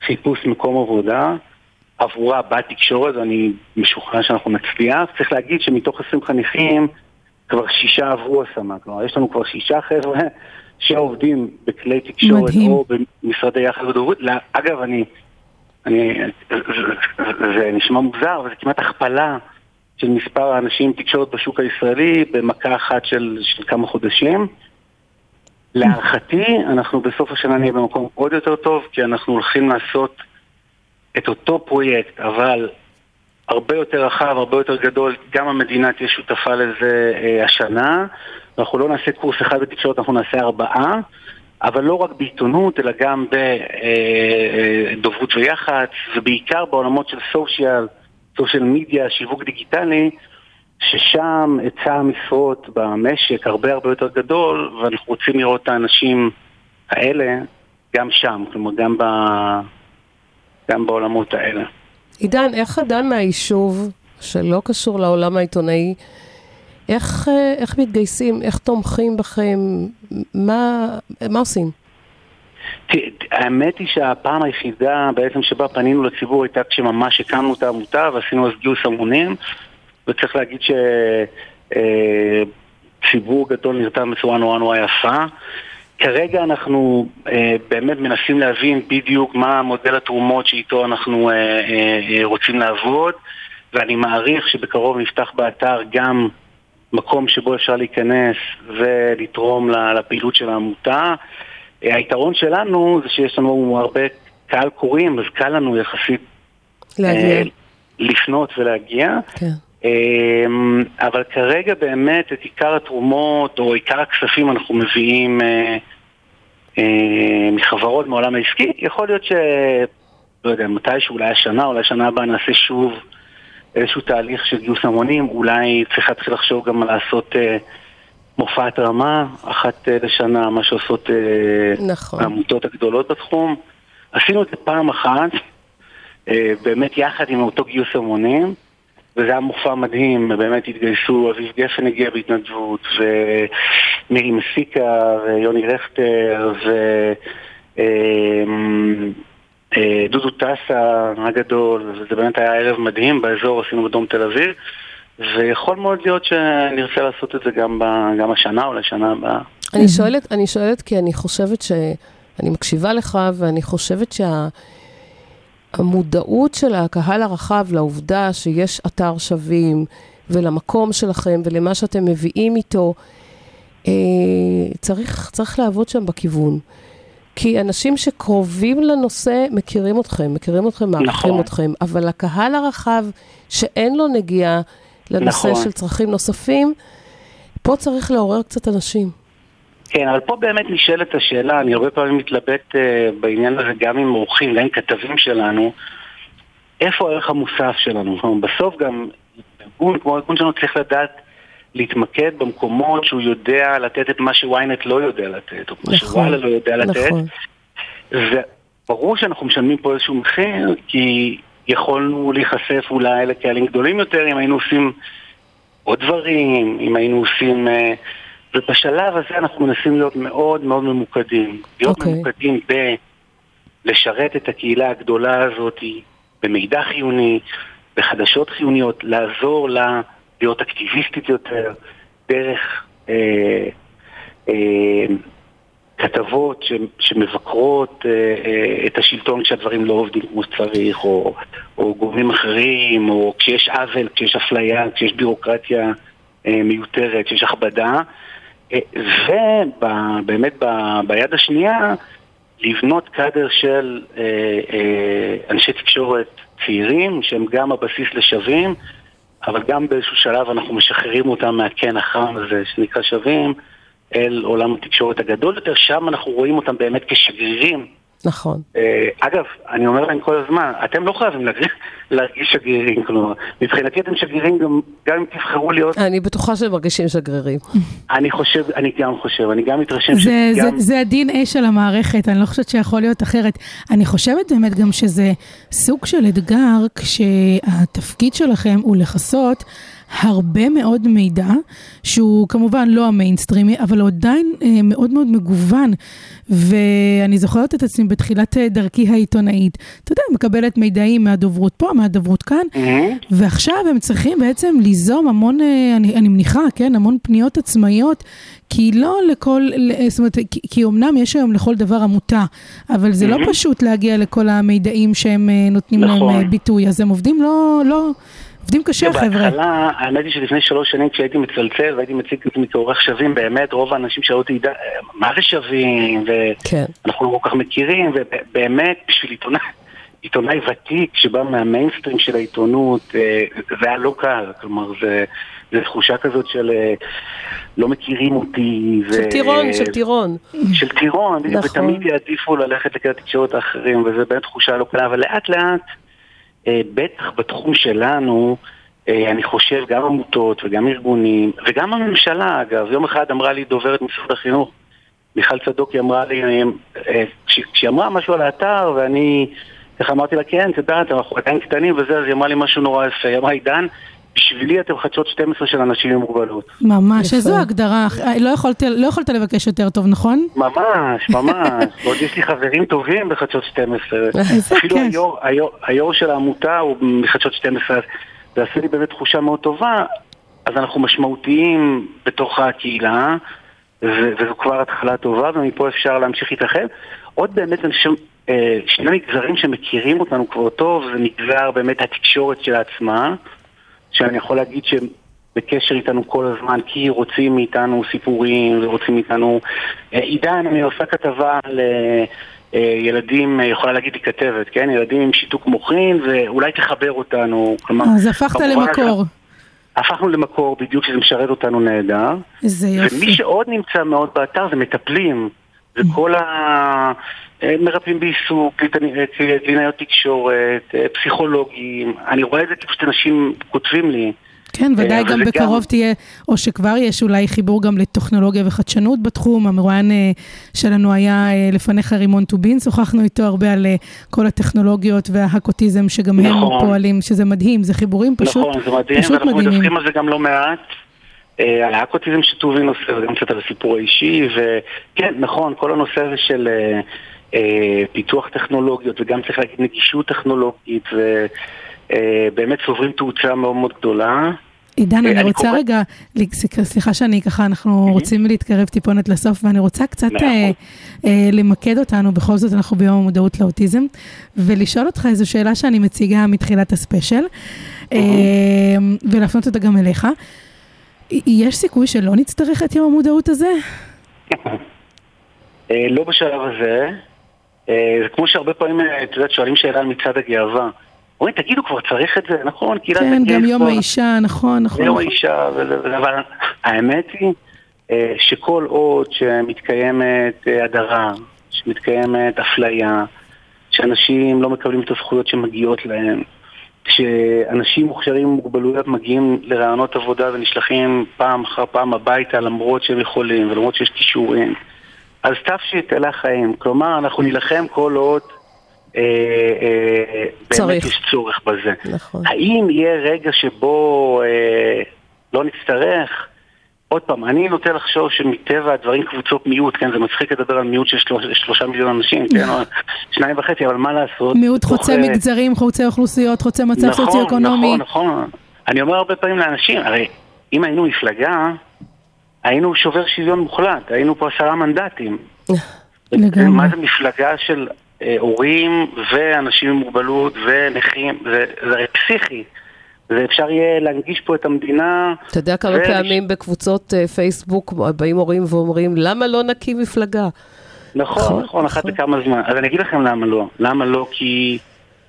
חיפוש מקום עבודה עבורה בתקשורת, ואני משוכנע שאנחנו נצליח. צריך להגיד שמתוך 20 חניכים כבר שישה עברו השמה, כלומר יש לנו כבר שישה חבר'ה שעובדים בכלי תקשורת מדהים. או במשרדי יחד ודוברות. אגב, אני, אני, זה נשמע מוזר, אבל זה כמעט הכפלה של מספר האנשים עם תקשורת בשוק הישראלי במכה אחת של, של כמה חודשים. להערכתי, אנחנו בסוף השנה נהיה במקום עוד יותר טוב, כי אנחנו הולכים לעשות את אותו פרויקט, אבל הרבה יותר רחב, הרבה יותר גדול, גם המדינה תהיה שותפה לזה אה, השנה. אנחנו לא נעשה קורס אחד בתקשורת, אנחנו נעשה ארבעה, אבל לא רק בעיתונות, אלא גם בדוברות ויח"צ, ובעיקר בעולמות של סושיאל, סושיאל מדיה, שיווק דיגיטלי, ששם היצע המשרות במשק הרבה הרבה יותר גדול, ואנחנו רוצים לראות את האנשים האלה גם שם, כלומר גם, ב... גם בעולמות האלה. עידן, איך אדם מהיישוב, שלא קשור לעולם העיתונאי, איך, אה, איך מתגייסים, איך תומכים בכם, מה, מה עושים? האמת היא שהפעם היחידה בעצם שבה פנינו לציבור הייתה כשממש הקמנו את העמותה ועשינו אז גיוס המונים וצריך להגיד שציבור גדול נרתם בצורה נורא נורא יפה. כרגע אנחנו אה, באמת מנסים להבין בדיוק מה מודל התרומות שאיתו אנחנו אה, אה, אה, רוצים לעבוד ואני מעריך שבקרוב נפתח באתר גם מקום שבו אפשר להיכנס ולתרום לפעילות של העמותה. אה, היתרון שלנו זה שיש לנו הרבה קהל קוראים, אז קל לנו יחסית להגיע? אה, לפנות ולהגיע. כן. אמ, אבל כרגע באמת את עיקר התרומות או עיקר הכספים אנחנו מביאים אה, מחברות מעולם העסקי. יכול להיות ש... לא יודע, מתישהו, אולי השנה, אולי השנה הבאה נעשה שוב איזשהו תהליך של גיוס המונים. אולי צריך להתחיל לחשוב גם לעשות אה, מופעת רמה, אחת אה, לשנה, מה שעושות אה, נכון. העמותות הגדולות בתחום. עשינו את זה פעם אחת, אה, באמת יחד עם אותו גיוס המונים. וזה היה מופע מדהים, באמת התגייסו, אביב גפן הגיע בהתנדבות, ומירי מסיקה, ויוני רכטר, ודודו טסה הגדול, וזה באמת היה ערב מדהים באזור, עשינו בדרום תל אביב, ויכול מאוד להיות שנרצה לעשות את זה גם, ב, גם השנה או לשנה הבאה. אני שואלת, אני שואלת כי אני חושבת ש... אני מקשיבה לך, ואני חושבת שהמודעות של הקהל הרחב לעובדה שיש אתר שווים, ולמקום שלכם, ולמה שאתם מביאים איתו, אה, צריך, צריך לעבוד שם בכיוון. כי אנשים שקרובים לנושא מכירים אתכם, מכירים אתכם, מעריכים נכון. אתכם, אבל הקהל הרחב שאין לו נגיעה לנושא נכון. של צרכים נוספים, פה צריך לעורר קצת אנשים. כן, אבל פה באמת נשאלת השאלה, אני הרבה פעמים מתלבט uh, בעניין הזה גם עם אורחים, גם עם כתבים שלנו, איפה הערך המוסף שלנו? בסוף גם ארגון כמו הארגון שלנו צריך לדעת להתמקד במקומות שהוא יודע לתת את מה שוויינט לא יודע לתת, או מה נכון, שוואלה לא יודע לתת. נכון. וברור שאנחנו משלמים פה איזשהו מחיר, כי יכולנו להיחשף אולי לקהלים גדולים יותר אם היינו עושים עוד דברים, אם היינו עושים... אה, ובשלב הזה אנחנו מנסים להיות מאוד מאוד ממוקדים. להיות אוקיי. ממוקדים בלשרת את הקהילה הגדולה הזאת במידע חיוני, בחדשות חיוניות, לעזור לה להיות אקטיביסטית יותר, דרך אה, אה, כתבות ש, שמבקרות אה, אה, את השלטון כשהדברים לא עובדים כמו שצריך, או, או גורמים אחרים, או כשיש עוול, כשיש אפליה, כשיש בירוקרטיה אה, מיותרת, כשיש הכבדה. אה, ובאמת ב, ביד השנייה, לבנות קאדר של אה, אה, אנשי תקשורת צעירים, שהם גם הבסיס לשווים, אבל גם באיזשהו שלב אנחנו משחררים אותם מהקן החם הזה שנקרא שווים, אל עולם התקשורת הגדול יותר, שם אנחנו רואים אותם באמת כשגרירים. נכון. אה, אגב, אני אומר להם כל הזמן, אתם לא חייבים להרגיש, שגרירים, כלומר, מבחינתי אתם שגרירים גם, גם אם תבחרו להיות, אני בטוחה שהם מרגישים שגרירים. אני חושב, אני גם חושב, אני גם מתרשם זה, זה, שגם... זה ה-DNA של המערכת, אני לא חושבת שיכול להיות אחרת. אני חושבת באמת גם שזה סוג של אתגר כשהתפקיד שלכם הוא לכסות הרבה מאוד מידע, שהוא כמובן לא המיינסטרימי, אבל הוא עדיין אה, מאוד מאוד מגוון. ואני זוכרת את עצמי בתחילת אה, דרכי העיתונאית, אתה יודע, מקבלת מידעים מהדוברות פה, מהדוברות כאן, מהמם. ועכשיו הם צריכים בעצם ליזום המון, אה, אני, אני מניחה, כן, המון פניות עצמאיות, כי לא לכל, ל- זאת אומרת, כי, כי אמנם יש היום לכל דבר עמותה, אבל זה לא פשוט להגיע לכל המידעים שהם אה, נותנים להם נכון. אה, ביטוי, אז הם עובדים לא, לא, עובדים קשה, חבר'ה. בהתחלה, האמת היא שלפני שלוש שנים כשהייתי מצלצל והייתי מציג את עצמי כעורך שווים, באמת רוב האנשים שאלו אותי, "ד- מה זה שווים? כן. ואנחנו לא כל כך מכירים, ובאמת בשביל עיתונאי, עיתונאי ותיק שבא מהמיינסטרים של העיתונות, אה, זה היה לא קל, כלומר זה, זה תחושה כזאת של אה, לא מכירים אותי. של ו- טירון, של טירון. של טירון, נכון. ותמיד יעדיפו ללכת לכלי התקשורת האחרים, וזו באמת תחושה לא קלה, אבל לאט לאט, בטח בתחום שלנו, אה, אני חושב גם עמותות וגם ארגונים, וגם הממשלה אגב, יום אחד אמרה לי דוברת משרד החינוך, מיכל צדוקי אמרה לי, אה, אה, כש- כשהיא אמרה משהו על האתר, ואני ככה אמרתי לה, כן, את יודעת, אנחנו עדיין קטנים וזה, אז היא אמרה לי משהו נורא יפה, היא אמרה, עידן, בשבילי אתם חדשות 12 של אנשים עם מוגבלות. ממש. איזו הגדרה, אה, לא יכולת, לא יכולת לבקש יותר טוב, נכון? ממש, ממש. ועוד יש לי חברים טובים בחדשות 12. איזה אפילו. היו"ר- היו"ר- היו"ר של העמותה הוא מחדשות 12, אז זה עשה לי באמת תחושה מאוד טובה. אז אנחנו משמעותיים בתוך הקהילה, ו- וזו כבר התחלה טובה, ומפה אפשר להמשיך להתאחד. עוד באמת, חושב, אה, שני מגזרים שמכירים אותנו כבר טוב, זה מגזר באמת התקשורת של עצמה, שאני יכול להגיד שהם בקשר איתנו כל הזמן, כי רוצים מאיתנו סיפורים, ורוצים מאיתנו... אה, עידן, אני עושה כתבה על אה, אה, ילדים, יכולה להגיד לי כתבת, כן? ילדים עם שיתוק מוחין, ואולי תחבר אותנו. כלומר, אז הפכת למקור. הפכנו למקור בדיוק שזה משרת אותנו נהדר. איזה ומי יופי. שעוד נמצא מאוד באתר זה מטפלים. זה כל המרפאים בעיסוק, קלינאי- אה, קלינאיות תקשורת, אה, פסיכולוגים. אני רואה את זה כאילו שאנשים כותבים לי. כן, ודאי גם בקרוב גם- תהיה, או שכבר יש אולי חיבור גם לטכנולוגיה וחדשנות בתחום. המרואיין אה, שלנו היה אה, לפניך רימון טובין, שוחחנו איתו הרבה על אה, כל הטכנולוגיות וההקוטיזם שגם הם נכון. פועלים, שזה מדהים, זה חיבורים פשוט, נכון, זה מדהים, ואנחנו מדהימים. מדווחים על זה גם לא מעט. אה, על האקוטיזם שטובין עושה, וגם קצת על הסיפור האישי, וכן, נכון, כל הנושא הזה של אה, אה, פיתוח טכנולוגיות, וגם צריך להגיד נגישות טכנולוגית, ובאמת צוברים תאוצה מאוד מאוד גדולה. עידן, אה, אני רוצה קורא- רגע, סליחה שאני ככה, אנחנו רוצים להתקרב טיפונת לסוף, ואני רוצה קצת אה. אה, למקד אותנו, בכל זאת אנחנו ביום המודעות לאוטיזם, ולשאול אותך איזו שאלה שאני מציגה מתחילת הספיישל, אה, ולהפנות אותה גם אליך. יש סיכוי שלא נצטרך את יום המודעות הזה? אה, לא בשלב הזה. אה, זה כמו שהרבה פעמים, אה, את יודעת, שואלים שאלה על מצעד הגאווה. אומרים, תגידו, כבר צריך את זה? נכון, כן, גם יום האישה, נכון, נכון. יום. האישה, אבל האמת היא אה, שכל עוד שמתקיימת אה, הדרה, שמתקיימת אפליה, שאנשים לא מקבלים את הזכויות שמגיעות להם, כשאנשים מוכשרים עם מוגבלויות מגיעים לרעיונות עבודה ונשלחים פעם אחר פעם הביתה למרות שהם יכולים ולמרות שיש כישורים, אז תפשיט אלה החיים. כלומר, אנחנו נילחם כל עוד אה, אה, באמת. יש צורך בזה. נכון. האם יהיה רגע שבו אה, לא נצטרך? עוד פעם, אני נוטה לחשוב שמטבע הדברים קבוצות מיעוט, כן, זה מצחיק לדבר על מיעוט של שלוש, שלושה מיליון אנשים, כן, או שניים וחצי, אבל מה לעשות? מיעוט חוצה אה, מגזרים, חוצה אוכלוסיות, חוצה מצב נכון, סוציו-אקונומי. נכון, נכון. אני אומר הרבה פעמים לאנשים, הרי אם היינו מפלגה, היינו שובר שוויון מוחלט, היינו פה עשרה מנדטים. לגמרי. מה זה מפלגה של אה, הורים ואנשים עם מוגבלות ונכים, זה, זה הרי פסיכי. ואפשר יהיה להנגיש פה את המדינה. אתה יודע כמה ו- פעמים בקבוצות אה, פייסבוק באים הורים ואומרים, למה לא נקים מפלגה? נכון, נכון, נכון, אחת נכון. לכמה זמן. אז אני אגיד לכם למה לא. למה לא? כי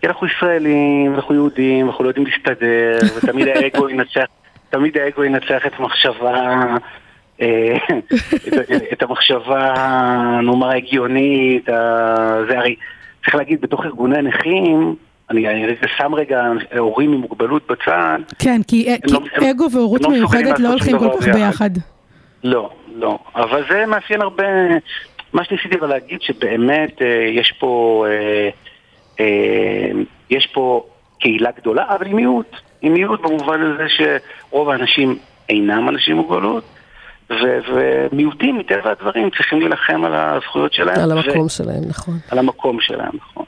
כי אנחנו ישראלים, אנחנו יהודים, אנחנו לא יודעים להסתדר, ותמיד האגו ינצח, תמיד האגו ינצח את המחשבה, את, את המחשבה, נאמר, ההגיונית, ה- זה הרי, צריך להגיד, בתוך ארגוני הנכים, אני שם רגע הורים עם מוגבלות בצד, כן, כי, כי לא- אגו והורות לא מיוחדת לא הולכים כל כך ביחד. ביחד. לא, לא. אבל זה מאפיין הרבה... מה שניסיתי אבל להגיד שבאמת אה, יש פה... אה, אה, יש פה קהילה גדולה, אבל היא מיעוט. היא מיעוט במובן הזה שרוב האנשים אינם אנשים עם מוגבלות, ו- ומיעוטים מטבע הדברים צריכים להילחם על הזכויות שלהם. על ו- המקום שלהם, נכון. על המקום שלהם, נכון.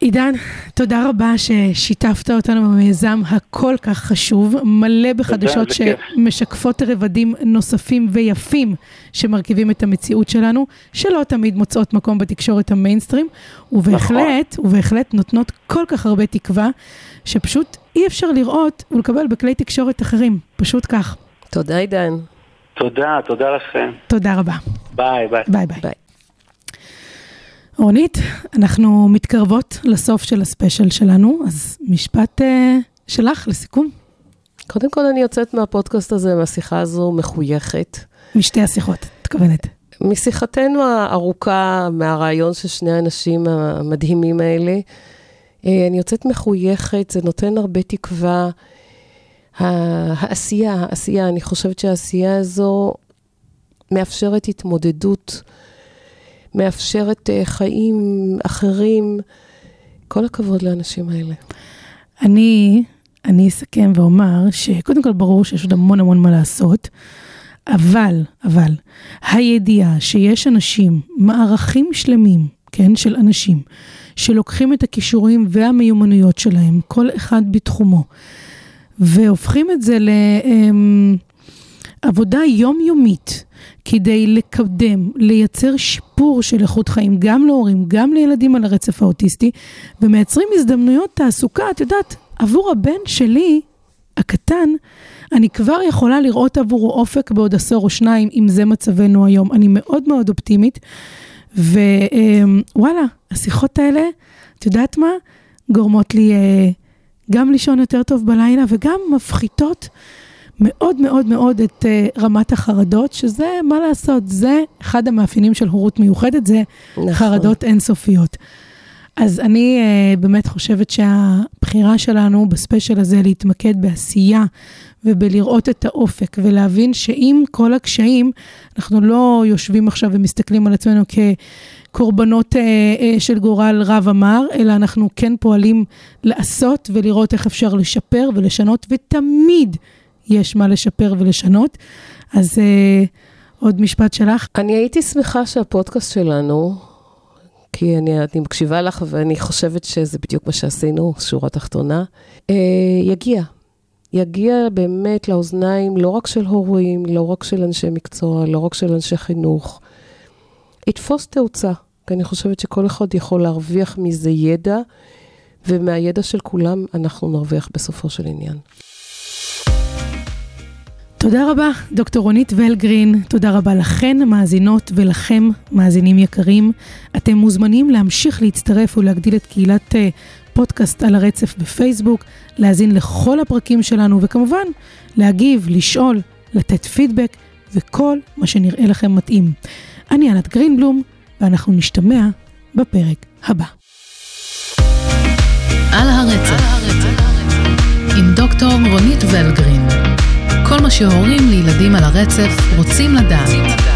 עידן, תודה רבה ששיתפת אותנו במיזם הכל כך חשוב, מלא בחדשות כיף. שמשקפות רבדים נוספים ויפים שמרכיבים את המציאות שלנו, שלא תמיד מוצאות מקום בתקשורת המיינסטרים, ובהחלט, ובהחלט נותנות כל כך הרבה תקווה, שפשוט אי אפשר לראות ולקבל בכלי תקשורת אחרים, פשוט כך. תודה, עידן. תודה, תודה לכם. תודה רבה. ביי, ביי. ביי ביי. ביי. רונית, אנחנו מתקרבות לסוף של הספיישל שלנו, אז משפט אה, שלך לסיכום, קודם כל, אני יוצאת מהפודקאסט הזה, מהשיחה הזו, מחויכת. משתי השיחות, את מתכוונת. משיחתנו הארוכה, מהרעיון של שני האנשים המדהימים האלה, אה, אני יוצאת מחויכת, זה נותן הרבה תקווה. העשייה, העשייה, אני חושבת שהעשייה הזו מאפשרת התמודדות, מאפשרת אה, חיים אחרים. כל הכבוד לאנשים האלה. אני, אני אסכם ואומר שקודם כל ברור שיש עוד המון המון מה לעשות, אבל, אבל, הידיעה שיש אנשים, מערכים שלמים, כן, של אנשים, שלוקחים את הכישורים והמיומנויות שלהם, כל אחד בתחומו, והופכים את זה לעבודה יומיומית כדי לקדם, לייצר שיפור של איכות חיים גם להורים, גם לילדים על הרצף האוטיסטי, ומייצרים הזדמנויות תעסוקה, את יודעת, עבור הבן שלי, הקטן, אני כבר יכולה לראות עבורו אופק בעוד עשור או שניים, אם זה מצבנו היום. אני מאוד מאוד אופטימית, ווואלה, השיחות האלה, את יודעת מה? גורמות לי אה, גם לישון יותר טוב בלילה וגם מפחיתות מאוד מאוד מאוד את אה, רמת החרדות, שזה, מה לעשות, זה אחד המאפיינים של הורות מיוחדת, זה נכון. חרדות אינסופיות. אז אני uh, באמת חושבת שהבחירה שלנו בספיישל הזה להתמקד בעשייה ובלראות את האופק ולהבין שעם כל הקשיים, אנחנו לא יושבים עכשיו ומסתכלים על עצמנו כקורבנות uh, uh, של גורל רב אמר, אלא אנחנו כן פועלים לעשות ולראות איך אפשר לשפר ולשנות, ותמיד יש מה לשפר ולשנות. אז uh, עוד משפט שלך. אני הייתי שמחה שהפודקאסט שלנו, כי אני, אני מקשיבה לך ואני חושבת שזה בדיוק מה שעשינו, שורה תחתונה, אה, יגיע. יגיע באמת לאוזניים לא רק של הורים, לא רק של אנשי מקצוע, לא רק של אנשי חינוך. יתפוס תאוצה, כי אני חושבת שכל אחד יכול להרוויח מזה ידע, ומהידע של כולם אנחנו נרוויח בסופו של עניין. תודה רבה, דוקטור רונית ולגרין. תודה רבה לכן, מאזינות, ולכם, מאזינים יקרים. אתם מוזמנים להמשיך להצטרף ולהגדיל את קהילת אה, פודקאסט על הרצף בפייסבוק, להאזין לכל הפרקים שלנו, וכמובן, להגיב, לשאול, לתת פידבק, וכל מה שנראה לכם מתאים. אני ענת גרינבלום, ואנחנו נשתמע בפרק הבא. על הרצף, עם דוקטור רונית ולגרין. כל מה שהורים לילדים על הרצף רוצים לדעת.